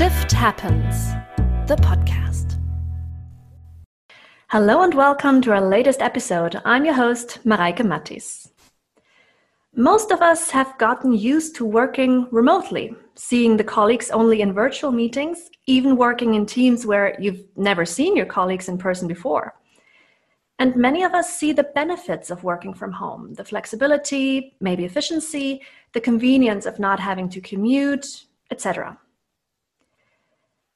Shift Happens, the podcast. Hello and welcome to our latest episode. I'm your host, Mareike Mattis. Most of us have gotten used to working remotely, seeing the colleagues only in virtual meetings, even working in teams where you've never seen your colleagues in person before. And many of us see the benefits of working from home the flexibility, maybe efficiency, the convenience of not having to commute, etc.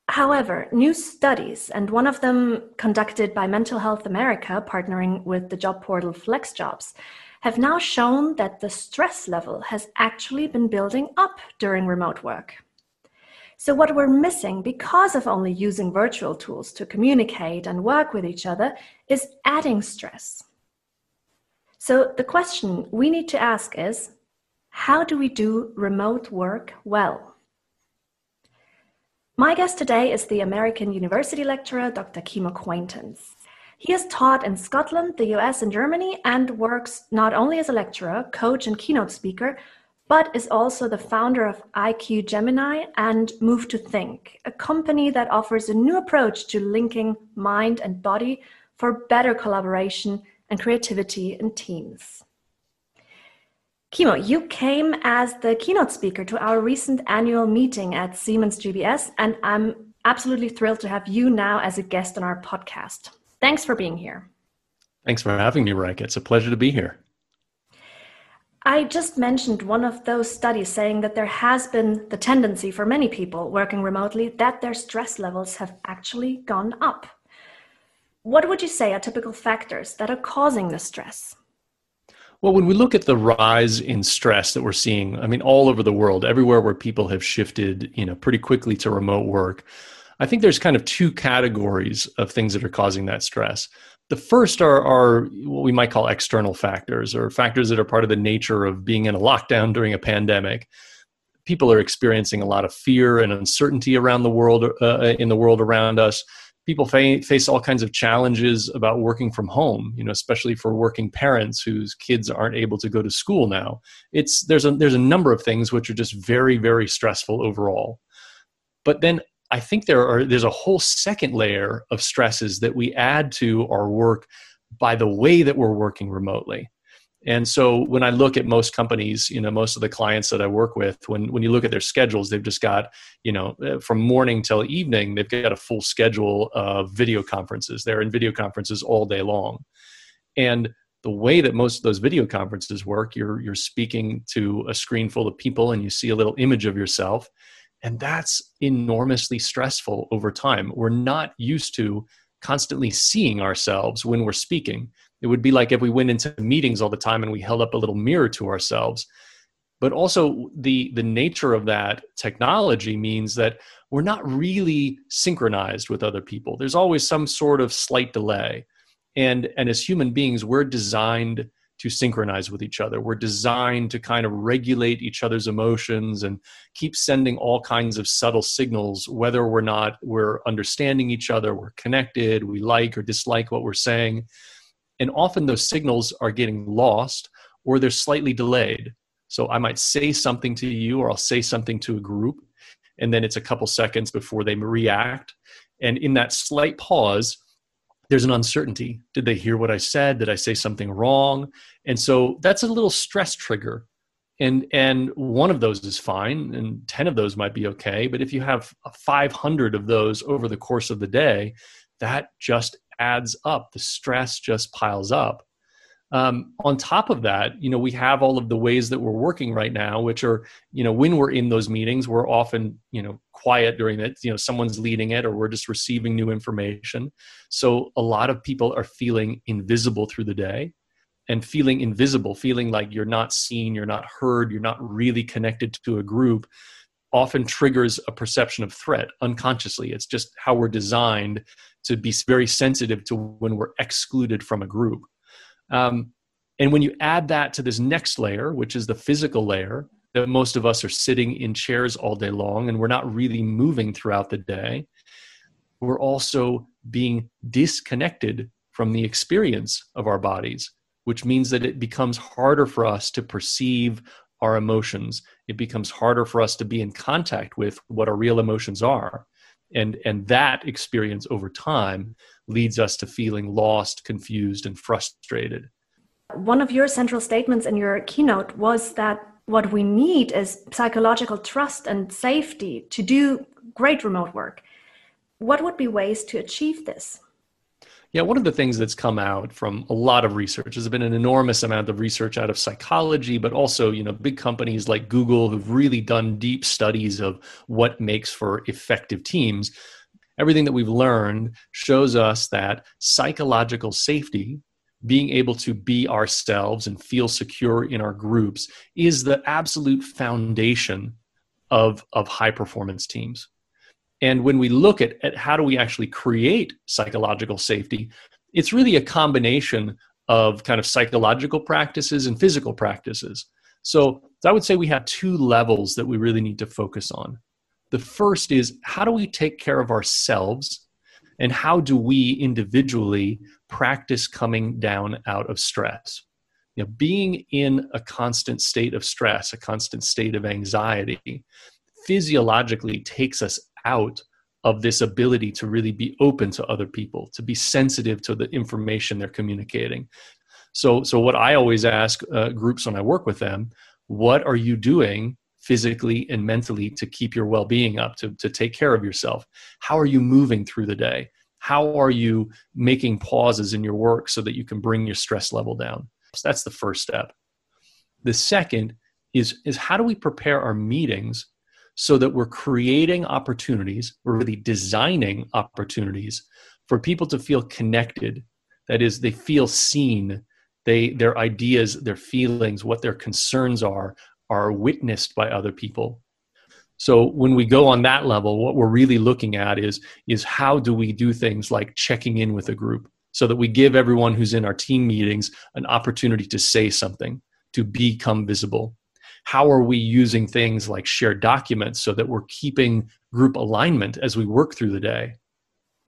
However, new studies, and one of them conducted by Mental Health America, partnering with the job portal FlexJobs, have now shown that the stress level has actually been building up during remote work. So, what we're missing because of only using virtual tools to communicate and work with each other is adding stress. So, the question we need to ask is how do we do remote work well? My guest today is the American University lecturer, Dr. Kimo Quaintance. He has taught in Scotland, the US, and Germany, and works not only as a lecturer, coach, and keynote speaker, but is also the founder of IQ Gemini and Move to Think, a company that offers a new approach to linking mind and body for better collaboration and creativity in teams. Kimo, you came as the keynote speaker to our recent annual meeting at Siemens GBS, and I'm absolutely thrilled to have you now as a guest on our podcast. Thanks for being here. Thanks for having me, Reich. It's a pleasure to be here. I just mentioned one of those studies saying that there has been the tendency for many people working remotely that their stress levels have actually gone up. What would you say are typical factors that are causing the stress? Well, when we look at the rise in stress that we're seeing, I mean, all over the world, everywhere where people have shifted, you know, pretty quickly to remote work, I think there's kind of two categories of things that are causing that stress. The first are, are what we might call external factors or factors that are part of the nature of being in a lockdown during a pandemic. People are experiencing a lot of fear and uncertainty around the world, uh, in the world around us. People fa- face all kinds of challenges about working from home, you know, especially for working parents whose kids aren't able to go to school now. It's there's a there's a number of things which are just very very stressful overall. But then I think there are there's a whole second layer of stresses that we add to our work by the way that we're working remotely. And so when I look at most companies, you know, most of the clients that I work with, when when you look at their schedules, they've just got, you know, uh, from morning till evening, they've got a full schedule of video conferences. They're in video conferences all day long. And the way that most of those video conferences work, you're you're speaking to a screen full of people and you see a little image of yourself and that's enormously stressful over time. We're not used to constantly seeing ourselves when we're speaking. It would be like if we went into meetings all the time and we held up a little mirror to ourselves. But also, the, the nature of that technology means that we're not really synchronized with other people. There's always some sort of slight delay. And, and as human beings, we're designed to synchronize with each other. We're designed to kind of regulate each other's emotions and keep sending all kinds of subtle signals, whether we're not we're understanding each other, we're connected, we like or dislike what we're saying. And often those signals are getting lost or they're slightly delayed. So I might say something to you or I'll say something to a group, and then it's a couple seconds before they react. And in that slight pause, there's an uncertainty. Did they hear what I said? Did I say something wrong? And so that's a little stress trigger. And and one of those is fine, and ten of those might be okay. But if you have 500 of those over the course of the day, that just adds up. The stress just piles up. Um, on top of that, you know, we have all of the ways that we're working right now, which are, you know, when we're in those meetings, we're often, you know, quiet during it. You know, someone's leading it, or we're just receiving new information. So a lot of people are feeling invisible through the day, and feeling invisible, feeling like you're not seen, you're not heard, you're not really connected to a group, often triggers a perception of threat unconsciously. It's just how we're designed to be very sensitive to when we're excluded from a group. Um, and when you add that to this next layer, which is the physical layer, that most of us are sitting in chairs all day long and we're not really moving throughout the day, we're also being disconnected from the experience of our bodies, which means that it becomes harder for us to perceive our emotions it becomes harder for us to be in contact with what our real emotions are. And and that experience over time leads us to feeling lost confused and frustrated. One of your central statements in your keynote was that what we need is psychological trust and safety to do great remote work. What would be ways to achieve this yeah, one of the things that's come out from a lot of research has been an enormous amount of research out of psychology, but also, you know, big companies like Google who've really done deep studies of what makes for effective teams. Everything that we've learned shows us that psychological safety, being able to be ourselves and feel secure in our groups, is the absolute foundation of, of high performance teams. And when we look at, at how do we actually create psychological safety, it's really a combination of kind of psychological practices and physical practices. So, I would say we have two levels that we really need to focus on. The first is how do we take care of ourselves and how do we individually practice coming down out of stress? You know, being in a constant state of stress, a constant state of anxiety, physiologically takes us out of this ability to really be open to other people, to be sensitive to the information they're communicating. So, so what I always ask uh, groups when I work with them, what are you doing physically and mentally to keep your well-being up, to, to take care of yourself? How are you moving through the day? How are you making pauses in your work so that you can bring your stress level down? So that's the first step. The second is, is how do we prepare our meetings so that we're creating opportunities, we're really designing opportunities for people to feel connected. That is, they feel seen, they, their ideas, their feelings, what their concerns are, are witnessed by other people. So when we go on that level, what we're really looking at is, is how do we do things like checking in with a group so that we give everyone who's in our team meetings an opportunity to say something, to become visible, how are we using things like shared documents so that we're keeping group alignment as we work through the day?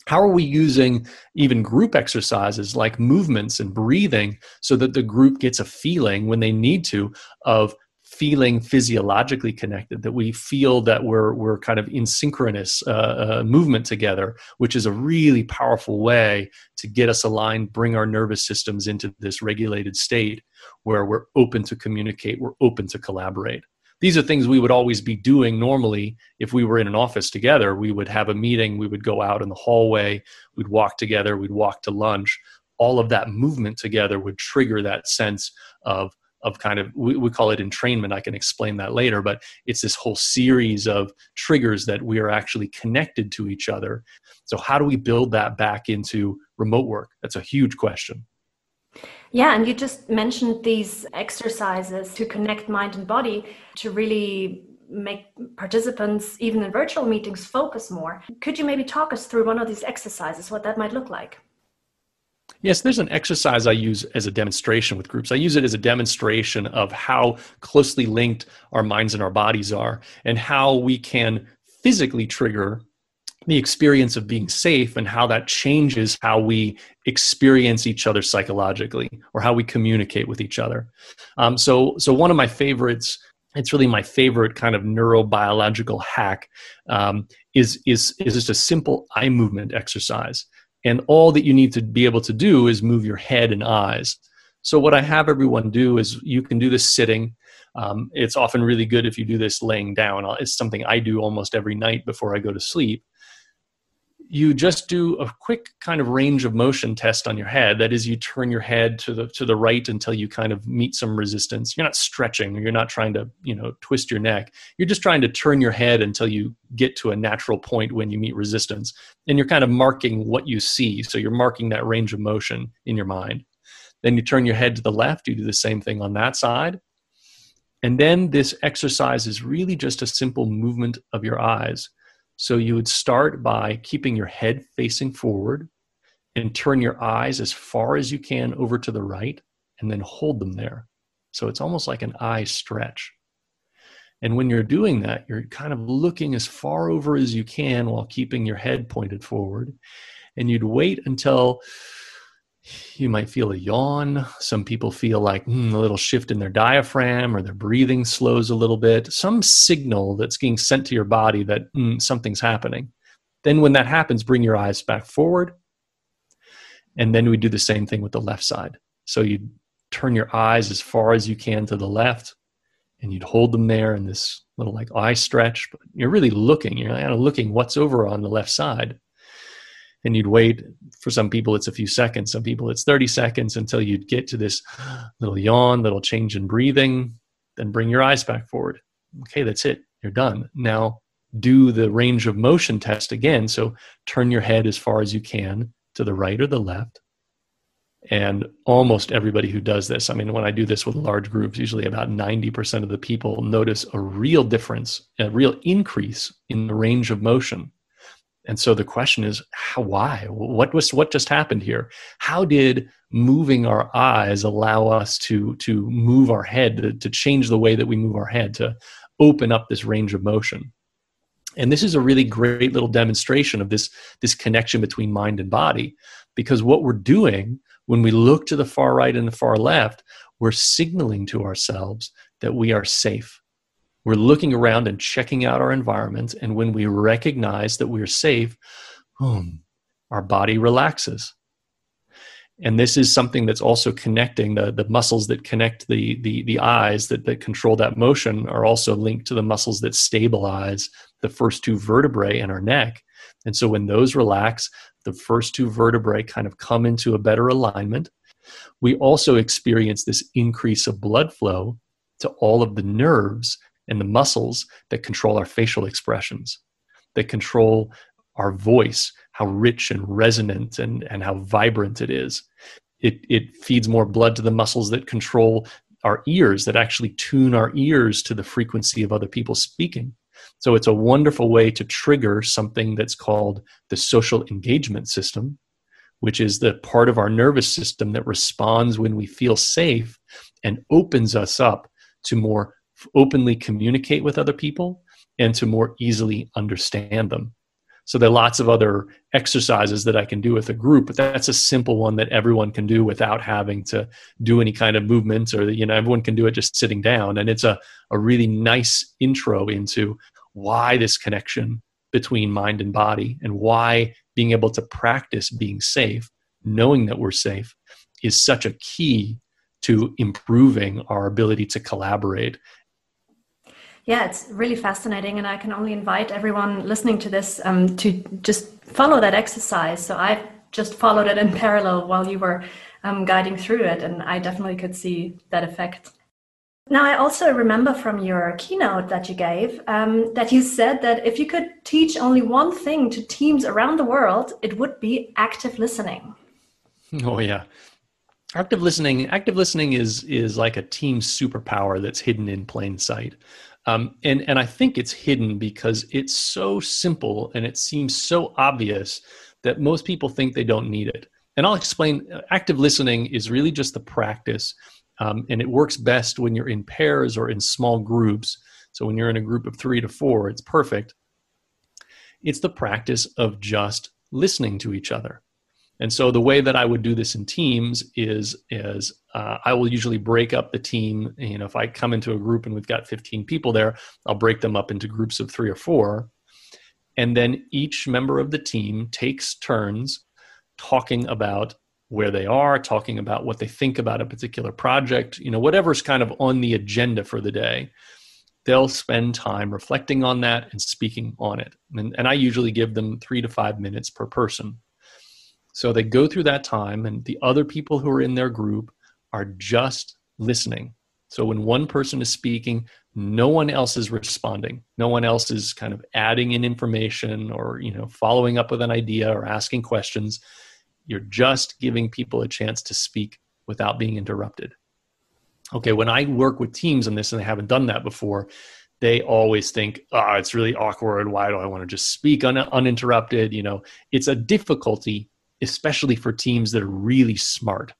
How are we using even group exercises like movements and breathing so that the group gets a feeling when they need to of feeling physiologically connected that we feel that we're we're kind of in synchronous uh, uh, movement together which is a really powerful way to get us aligned bring our nervous systems into this regulated state where we're open to communicate we're open to collaborate. These are things we would always be doing normally. If we were in an office together we would have a meeting we would go out in the hallway we'd walk together we'd walk to lunch. All of that movement together would trigger that sense of of kind of we, we call it entrainment i can explain that later but it's this whole series of triggers that we are actually connected to each other so how do we build that back into remote work that's a huge question yeah, and you just mentioned these exercises to connect mind and body to really make participants, even in virtual meetings, focus more. Could you maybe talk us through one of these exercises, what that might look like? Yes, there's an exercise I use as a demonstration with groups. I use it as a demonstration of how closely linked our minds and our bodies are, and how we can physically trigger the experience of being safe and how that changes how we experience each other psychologically or how we communicate with each other. Um, so, so one of my favorites it's really my favorite kind of neurobiological hack um, is is is just a simple eye movement exercise and all that you need to be able to do is move your head and eyes. So, what I have everyone do is you can do this sitting. Um, it's often really good if you do this laying down. It's something I do almost every night before I go to sleep you just do a quick kind of range of motion test on your head. That is you turn your head to the to the right until you kind of meet some resistance. You're not stretching. You're not trying to you know twist your neck. You're just trying to turn your head until you get to a natural point when you meet resistance. And you're kind of marking what you see. So you're marking that range of motion in your mind. Then you turn your head to the left. You do the same thing on that side. And then this exercise is really just a simple movement of your eyes so you would start by keeping your head facing forward and turn your eyes as far as you can over to the right and then hold them there. So it's almost like an eye stretch. And when you're doing that, you're kind of looking as far over as you can while keeping your head pointed forward. And you'd wait until You might feel a yawn. Some people feel like mm, a little shift in their diaphragm or their breathing slows a little bit. Some signal that's being sent to your body that mm, something's happening. Then, when that happens, bring your eyes back forward. And then we do the same thing with the left side. So you turn your eyes as far as you can to the left and you'd hold them there in this little like eye stretch, but you're really looking, you're kind of looking what's over on the left side. And you'd wait for some people, it's a few seconds, some people, it's 30 seconds until you'd get to this little yawn, little change in breathing, then bring your eyes back forward. Okay, that's it, you're done. Now do the range of motion test again. So turn your head as far as you can to the right or the left and almost everybody who does this, I mean, when I do this with large groups, usually about 90% of the people notice a real difference, a real increase in the range of motion. And so the question is, how, why? What was what just happened here? How did moving our eyes allow us to to move our head, to, to change the way that we move our head, to open up this range of motion? And this is a really great little demonstration of this this connection between mind and body, because what we're doing when we look to the far right and the far left, we're signaling to ourselves that we are safe. We're looking around and checking out our environment. And when we recognize that we're safe, boom, our body relaxes. And this is something that's also connecting the, the muscles that connect the, the, the eyes that, that control that motion are also linked to the muscles that stabilize the first two vertebrae in our neck. And so when those relax, the first two vertebrae kind of come into a better alignment. We also experience this increase of blood flow to all of the nerves and the muscles that control our facial expressions, that control our voice, how rich and resonant and, and how vibrant it is. It, it feeds more blood to the muscles that control our ears, that actually tune our ears to the frequency of other people speaking. So it's a wonderful way to trigger something that's called the social engagement system, which is the part of our nervous system that responds when we feel safe and opens us up to more openly communicate with other people and to more easily understand them. So there are lots of other exercises that I can do with a group, but that's a simple one that everyone can do without having to do any kind of movements or you know everyone can do it just sitting down and it's a, a really nice intro into why this connection between mind and body and why being able to practice being safe, knowing that we're safe, is such a key to improving our ability to collaborate. Yeah, it's really fascinating, and I can only invite everyone listening to this um, to just follow that exercise. So I've just followed it in parallel while you were um, guiding through it, and I definitely could see that effect. Now, I also remember from your keynote that you gave um, that you said that if you could teach only one thing to teams around the world, it would be active listening. Oh, yeah. Active listening, active listening is is like a team superpower that's hidden in plain sight, um, and and I think it's hidden because it's so simple and it seems so obvious that most people think they don't need it. And I'll explain. Active listening is really just the practice um, and it works best when you're in pairs or in small groups. So when you're in a group of three to four, it's perfect. It's the practice of just listening to each other. And so the way that I would do this in teams is is uh, I will usually break up the team. You know, if I come into a group and we've got 15 people there, I'll break them up into groups of three or four, and then each member of the team takes turns talking about where they are, talking about what they think about a particular project, you know, whatever's kind of on the agenda for the day, they'll spend time reflecting on that and speaking on it. And, and I usually give them three to five minutes per person. So they go through that time, and the other people who are in their group are just listening. So when one person is speaking, no one else is responding. No one else is kind of adding in information or, you know, following up with an idea or asking questions you're just giving people a chance to speak without being interrupted. Okay, when I work with teams on this and they haven't done that before, they always think, oh, it's really awkward. Why do I want to just speak un- uninterrupted? You know, it's a difficulty, especially for teams that are really smart,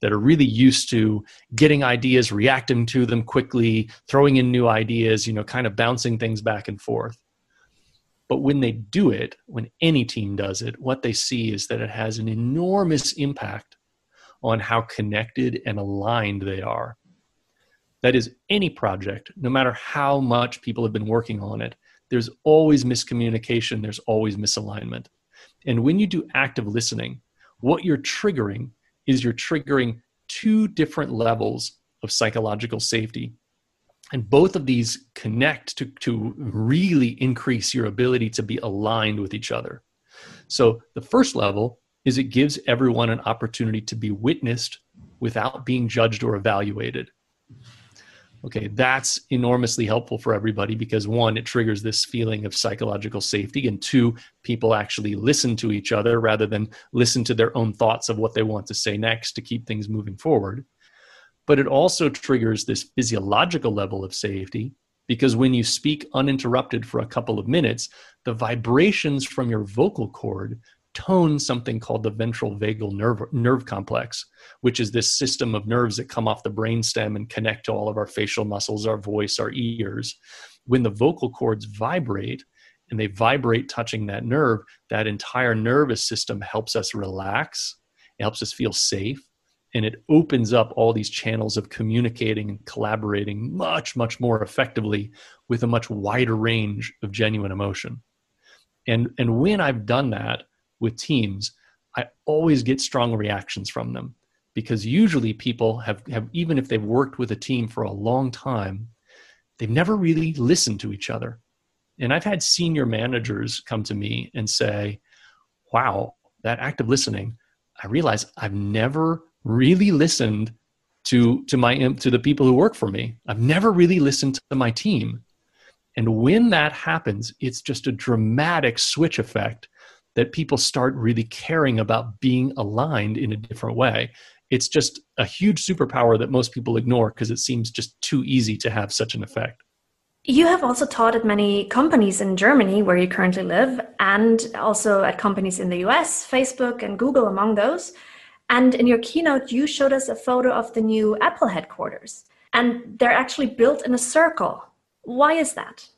that are really used to getting ideas, reacting to them quickly, throwing in new ideas, you know, kind of bouncing things back and forth. But when they do it, when any team does it, what they see is that it has an enormous impact on how connected and aligned they are. That is, any project, no matter how much people have been working on it, there's always miscommunication, there's always misalignment. And when you do active listening, what you're triggering is you're triggering two different levels of psychological safety. And both of these connect to, to really increase your ability to be aligned with each other. So the first level is it gives everyone an opportunity to be witnessed without being judged or evaluated. Okay, that's enormously helpful for everybody because one, it triggers this feeling of psychological safety, and two, people actually listen to each other rather than listen to their own thoughts of what they want to say next to keep things moving forward. But it also triggers this physiological level of safety because when you speak uninterrupted for a couple of minutes, the vibrations from your vocal cord tone something called the ventral vagal nerve, nerve complex, which is this system of nerves that come off the brainstem and connect to all of our facial muscles, our voice, our ears. When the vocal cords vibrate, and they vibrate touching that nerve, that entire nervous system helps us relax, it helps us feel safe, and it opens up all these channels of communicating and collaborating much, much more effectively with a much wider range of genuine emotion. And, and when I've done that, with teams, I always get strong reactions from them because usually people have, have even if they've worked with a team for a long time, they've never really listened to each other. And I've had senior managers come to me and say, wow, that active listening, I realize I've never really listened to to my to the people who work for me. I've never really listened to my team. And when that happens, it's just a dramatic switch effect that people start really caring about being aligned in a different way. It's just a huge superpower that most people ignore because it seems just too easy to have such an effect. You have also taught at many companies in Germany where you currently live, and also at companies in the US, Facebook and Google among those. And in your keynote, you showed us a photo of the new Apple headquarters, and they're actually built in a circle. Why is that?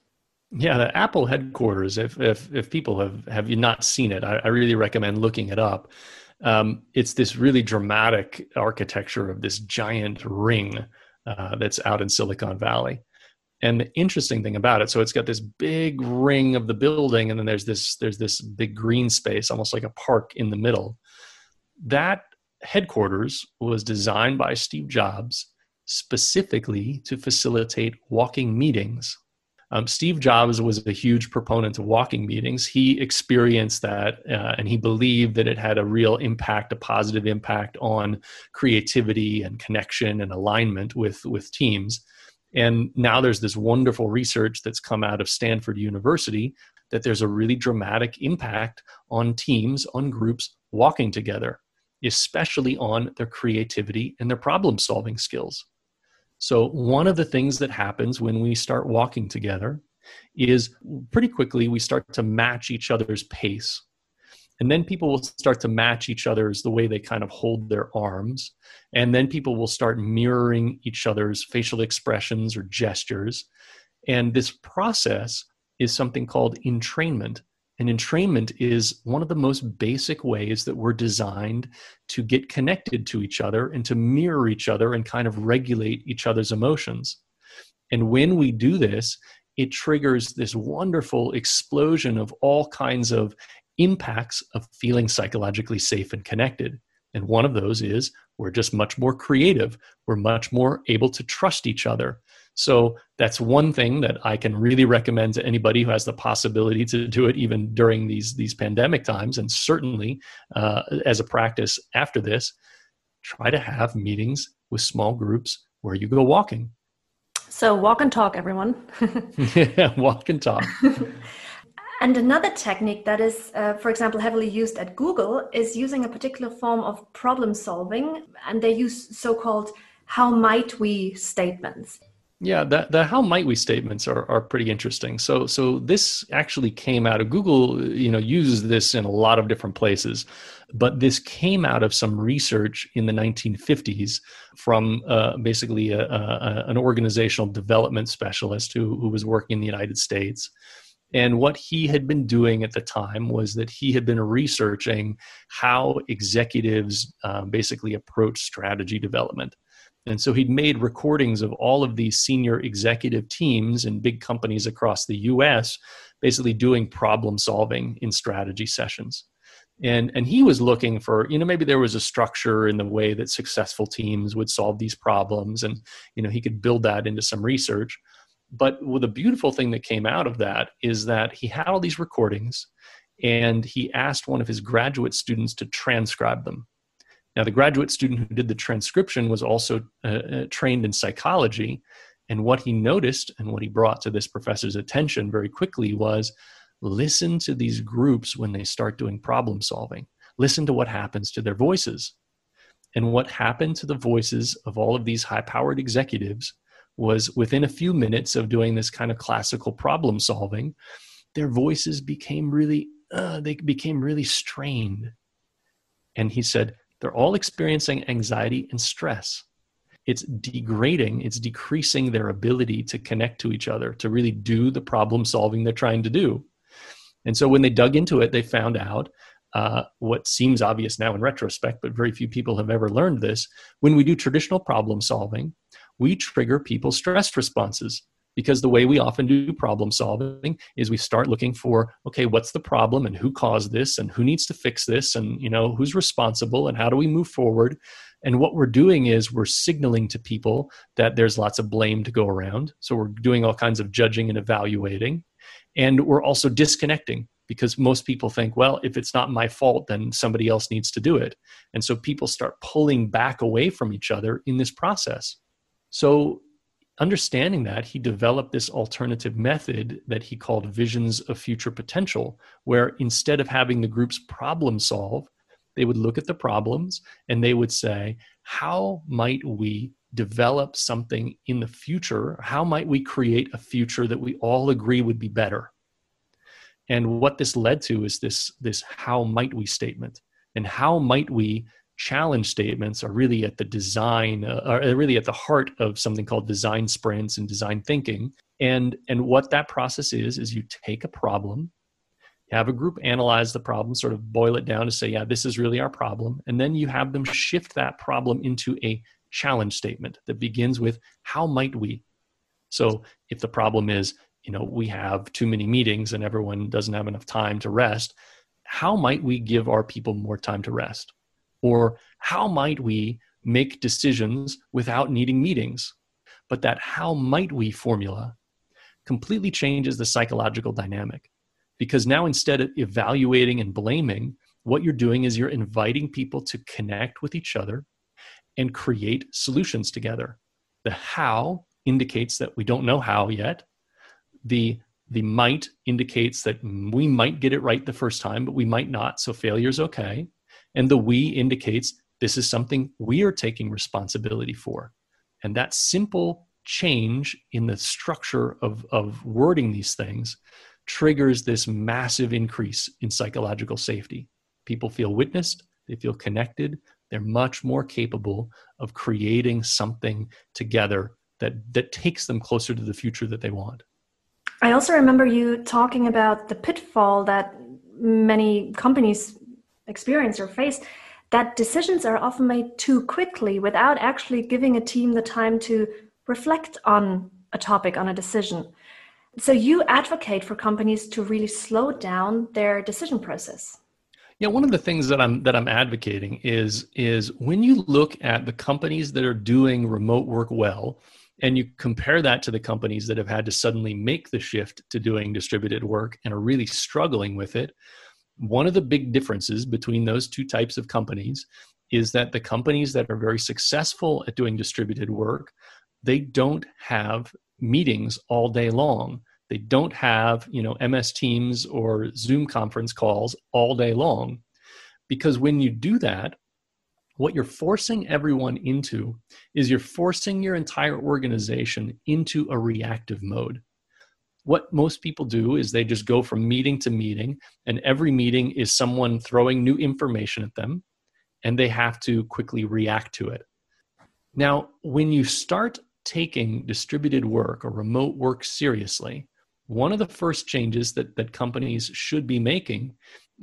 Yeah, the Apple headquarters. If if if people have have you not seen it, I, I really recommend looking it up. Um, it's this really dramatic architecture of this giant ring uh, that's out in Silicon Valley. And the interesting thing about it, so it's got this big ring of the building, and then there's this there's this big green space, almost like a park in the middle. That headquarters was designed by Steve Jobs specifically to facilitate walking meetings um, Steve Jobs was a huge proponent of walking meetings. He experienced that uh, and he believed that it had a real impact, a positive impact on creativity and connection and alignment with, with teams. And now there's this wonderful research that's come out of Stanford University that there's a really dramatic impact on teams, on groups walking together, especially on their creativity and their problem solving skills. So, one of the things that happens when we start walking together is pretty quickly we start to match each other's pace. And then people will start to match each other's the way they kind of hold their arms. And then people will start mirroring each other's facial expressions or gestures. And this process is something called entrainment. And entrainment is one of the most basic ways that we're designed to get connected to each other and to mirror each other and kind of regulate each other's emotions. And when we do this, it triggers this wonderful explosion of all kinds of impacts of feeling psychologically safe and connected. And one of those is we're just much more creative. We're much more able to trust each other. So that's one thing that I can really recommend to anybody who has the possibility to do it, even during these these pandemic times, and certainly uh, as a practice after this. Try to have meetings with small groups where you go walking. So walk and talk, everyone. yeah, walk and talk. And another technique that is, uh, for example, heavily used at Google is using a particular form of problem solving, and they use so called how might we statements. Yeah, the, the how might we statements are, are pretty interesting. So so this actually came out of Google, you know, uses this in a lot of different places, but this came out of some research in the 1950s from uh, basically a, a, an organizational development specialist who, who was working in the United States. And what he had been doing at the time was that he had been researching how executives uh, basically approach strategy development. And so he'd made recordings of all of these senior executive teams in big companies across the US, basically doing problem solving in strategy sessions. And, and he was looking for, you know, maybe there was a structure in the way that successful teams would solve these problems. And, you know, he could build that into some research. But well, the beautiful thing that came out of that is that he had all these recordings and he asked one of his graduate students to transcribe them. Now, the graduate student who did the transcription was also uh, uh, trained in psychology. And what he noticed and what he brought to this professor's attention very quickly was listen to these groups when they start doing problem solving. Listen to what happens to their voices. And what happened to the voices of all of these high powered executives was within a few minutes of doing this kind of classical problem solving, their voices became really, uh, they became really strained. And he said, they're all experiencing anxiety and stress. It's degrading, it's decreasing their ability to connect to each other, to really do the problem solving they're trying to do. And so when they dug into it, they found out uh, what seems obvious now in retrospect, but very few people have ever learned this. When we do traditional problem solving, we trigger people's stress responses because the way we often do problem solving is we start looking for okay what's the problem and who caused this and who needs to fix this and you know who's responsible and how do we move forward? And what we're doing is we're signaling to people that there's lots of blame to go around. So we're doing all kinds of judging and evaluating. And we're also disconnecting because most people think well if it's not my fault then somebody else needs to do it. And so people start pulling back away from each other in this process. So understanding that, he developed this alternative method that he called visions of future potential, where instead of having the groups problem solve, they would look at the problems and they would say, how might we develop something in the future? How might we create a future that we all agree would be better? And what this led to is this, this how might we statement. And how might we challenge statements are really at the design uh, are really at the heart of something called design sprints and design thinking. And and what that process is is you take a problem have a group analyze the problem sort of boil it down to say yeah this is really our problem. And then you have them shift that problem into a challenge statement that begins with how might we? So if the problem is you know we have too many meetings and everyone doesn't have enough time to rest how might we give our people more time to rest or how might we make decisions without needing meetings? But that how might we formula completely changes the psychological dynamic. Because now instead of evaluating and blaming, what you're doing is you're inviting people to connect with each other and create solutions together. The how indicates that we don't know how yet. The the might indicates that we might get it right the first time, but we might not, so failure is okay. And the we indicates this is something we are taking responsibility for. And that simple change in the structure of, of wording these things triggers this massive increase in psychological safety. People feel witnessed, they feel connected, they're much more capable of creating something together that, that takes them closer to the future that they want. I also remember you talking about the pitfall that many companies experience or face that decisions are often made too quickly without actually giving a team the time to reflect on a topic, on a decision. So you advocate for companies to really slow down their decision process. Yeah, one of the things that I'm that I'm advocating is is when you look at the companies that are doing remote work well and you compare that to the companies that have had to suddenly make the shift to doing distributed work and are really struggling with it, one of the big differences between those two types of companies is that the companies that are very successful at doing distributed work they don't have meetings all day long. They don't have you know ms teams or zoom conference calls all day long. Because when you do that what you're forcing everyone into is you're forcing your entire organization into a reactive mode what most people do is they just go from meeting to meeting, and every meeting is someone throwing new information at them, and they have to quickly react to it. Now, when you start taking distributed work or remote work seriously, one of the first changes that, that companies should be making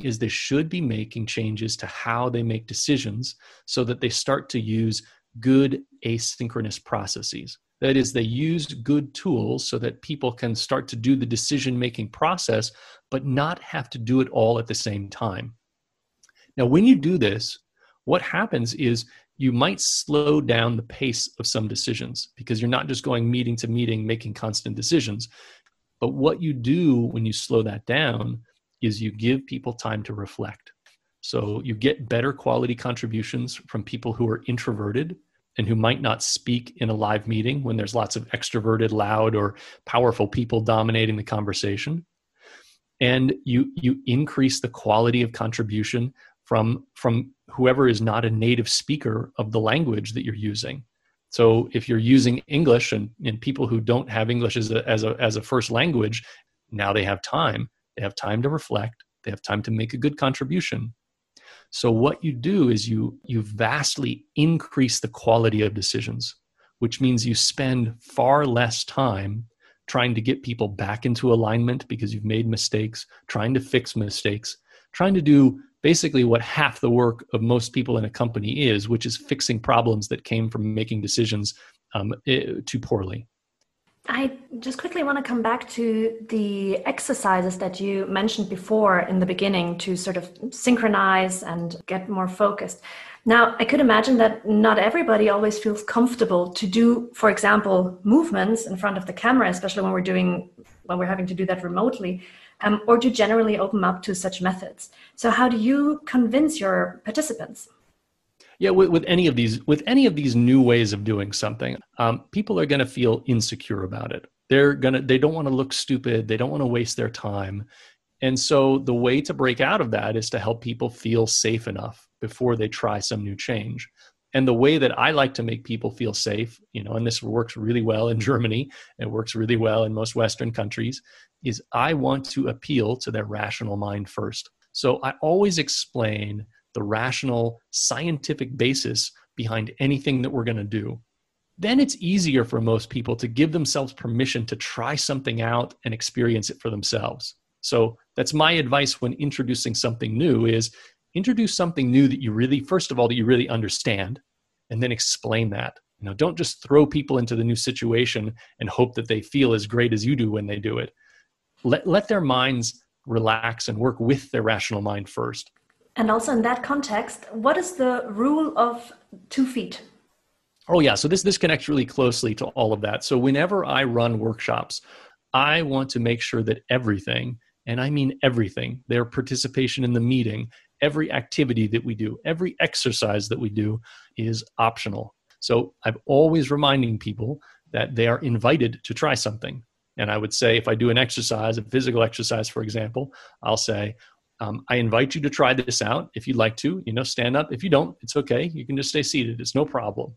is they should be making changes to how they make decisions so that they start to use good asynchronous processes. That is, they use good tools so that people can start to do the decision making process, but not have to do it all at the same time. Now, when you do this, what happens is you might slow down the pace of some decisions because you're not just going meeting to meeting making constant decisions. But what you do when you slow that down is you give people time to reflect. So you get better quality contributions from people who are introverted and who might not speak in a live meeting when there's lots of extroverted, loud, or powerful people dominating the conversation. And you you increase the quality of contribution from from whoever is not a native speaker of the language that you're using. So if you're using English and, and people who don't have English as a, as a as a first language, now they have time. They have time to reflect. They have time to make a good contribution. So what you do is you you vastly increase the quality of decisions, which means you spend far less time trying to get people back into alignment because you've made mistakes, trying to fix mistakes, trying to do basically what half the work of most people in a company is, which is fixing problems that came from making decisions um, too poorly. I just quickly want to come back to the exercises that you mentioned before in the beginning to sort of synchronize and get more focused. Now, I could imagine that not everybody always feels comfortable to do, for example, movements in front of the camera, especially when we're doing when we're having to do that remotely um, or to generally open up to such methods. So, how do you convince your participants? Yeah, with, with any of these with any of these new ways of doing something, um, people are going to feel insecure about it. They're gonna they don't want to look stupid. They don't want to waste their time. And so the way to break out of that is to help people feel safe enough before they try some new change. And the way that I like to make people feel safe, you know, and this works really well in Germany, it works really well in most Western countries, is I want to appeal to their rational mind first. So I always explain the rational scientific basis behind anything that we're going to do. Then it's easier for most people to give themselves permission to try something out and experience it for themselves. So that's my advice when introducing something new is introduce something new that you really first of all that you really understand and then explain that. You know, don't just throw people into the new situation and hope that they feel as great as you do when they do it let, let their minds relax and work with their rational mind first. And also in that context, what is the rule of two feet? Oh yeah, so this this connects really closely to all of that. So whenever I run workshops, I want to make sure that everything, and I mean everything, their participation in the meeting, every activity that we do, every exercise that we do is optional. So I'm always reminding people that they are invited to try something. And I would say, if I do an exercise, a physical exercise, for example, I'll say, um, I invite you to try this out. If you'd like to, you know, stand up. If you don't, it's okay. You can just stay seated. It's no problem.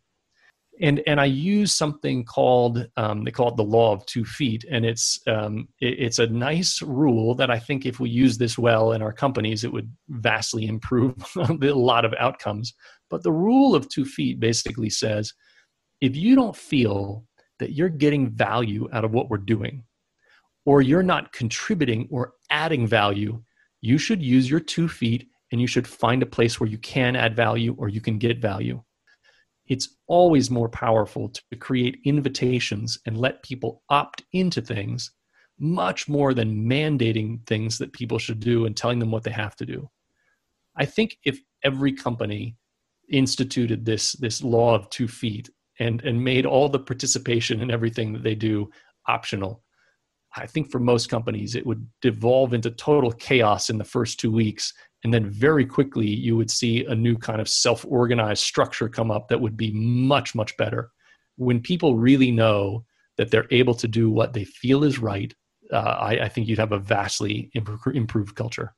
And and I use something called um, they call it the law of two feet, and it's um, it, it's a nice rule that I think if we use this well in our companies, it would vastly improve a lot of outcomes. But the rule of two feet basically says, if you don't feel that you're getting value out of what we're doing, or you're not contributing or adding value, you should use your two feet and you should find a place where you can add value or you can get value. It's always more powerful to create invitations and let people opt into things much more than mandating things that people should do and telling them what they have to do. I think if every company instituted this this law of two feet and and made all the participation and everything that they do optional i think for most companies it would devolve into total chaos in the first two weeks. And then very quickly you would see a new kind of self-organized structure come up that would be much much better. When people really know that they're able to do what they feel is right uh, I, I think you'd have a vastly improved culture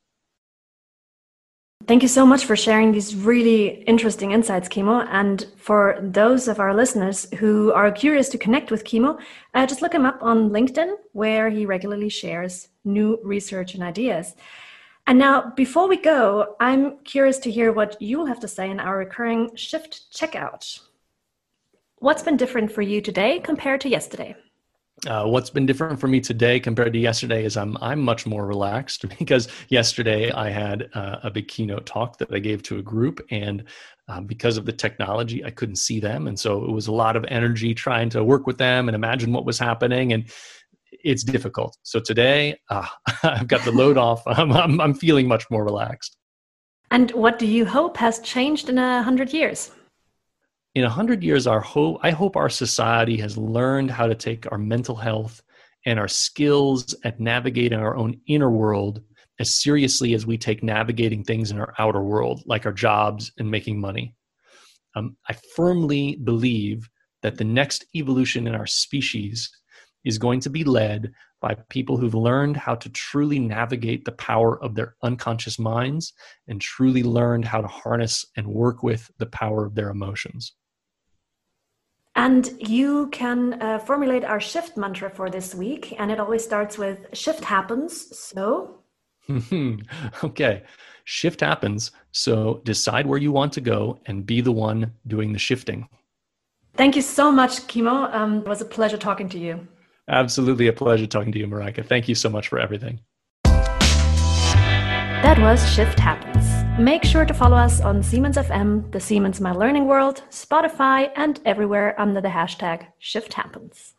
Thank you so much for sharing these really interesting insights, Kimo. And for those of our listeners who are curious to connect with Kimo, uh, just look him up on LinkedIn, where he regularly shares new research and ideas. And now, before we go, I'm curious to hear what you'll have to say in our recurring shift checkout. What's been different for you today compared to yesterday? Uh, what's been different for me today compared to yesterday is I'm I'm much more relaxed because yesterday I had uh, a big keynote talk that I gave to a group, and um, because of the technology, I couldn't see them, and so it was a lot of energy trying to work with them and imagine what was happening, and it's difficult. So today uh, I've got the load off. I'm, I'm I'm feeling much more relaxed. And what do you hope has changed in a hundred years? In a hundred years, our hope, I hope our society has learned how to take our mental health and our skills at navigating our own inner world as seriously as we take navigating things in our outer world, like our jobs and making money. Um, I firmly believe that the next evolution in our species is going to be led by people who've learned how to truly navigate the power of their unconscious minds and truly learned how to harness and work with the power of their emotions. And you can uh, formulate our shift mantra for this week. And it always starts with shift happens. So, okay, shift happens. So decide where you want to go and be the one doing the shifting. Thank you so much, Kimo. Um, it was a pleasure talking to you. Absolutely a pleasure talking to you, Marika. Thank you so much for everything. That was Shift Happens. Make sure to follow us on Siemens FM, the Siemens My Learning World, Spotify, and everywhere under the hashtag Shift Happens.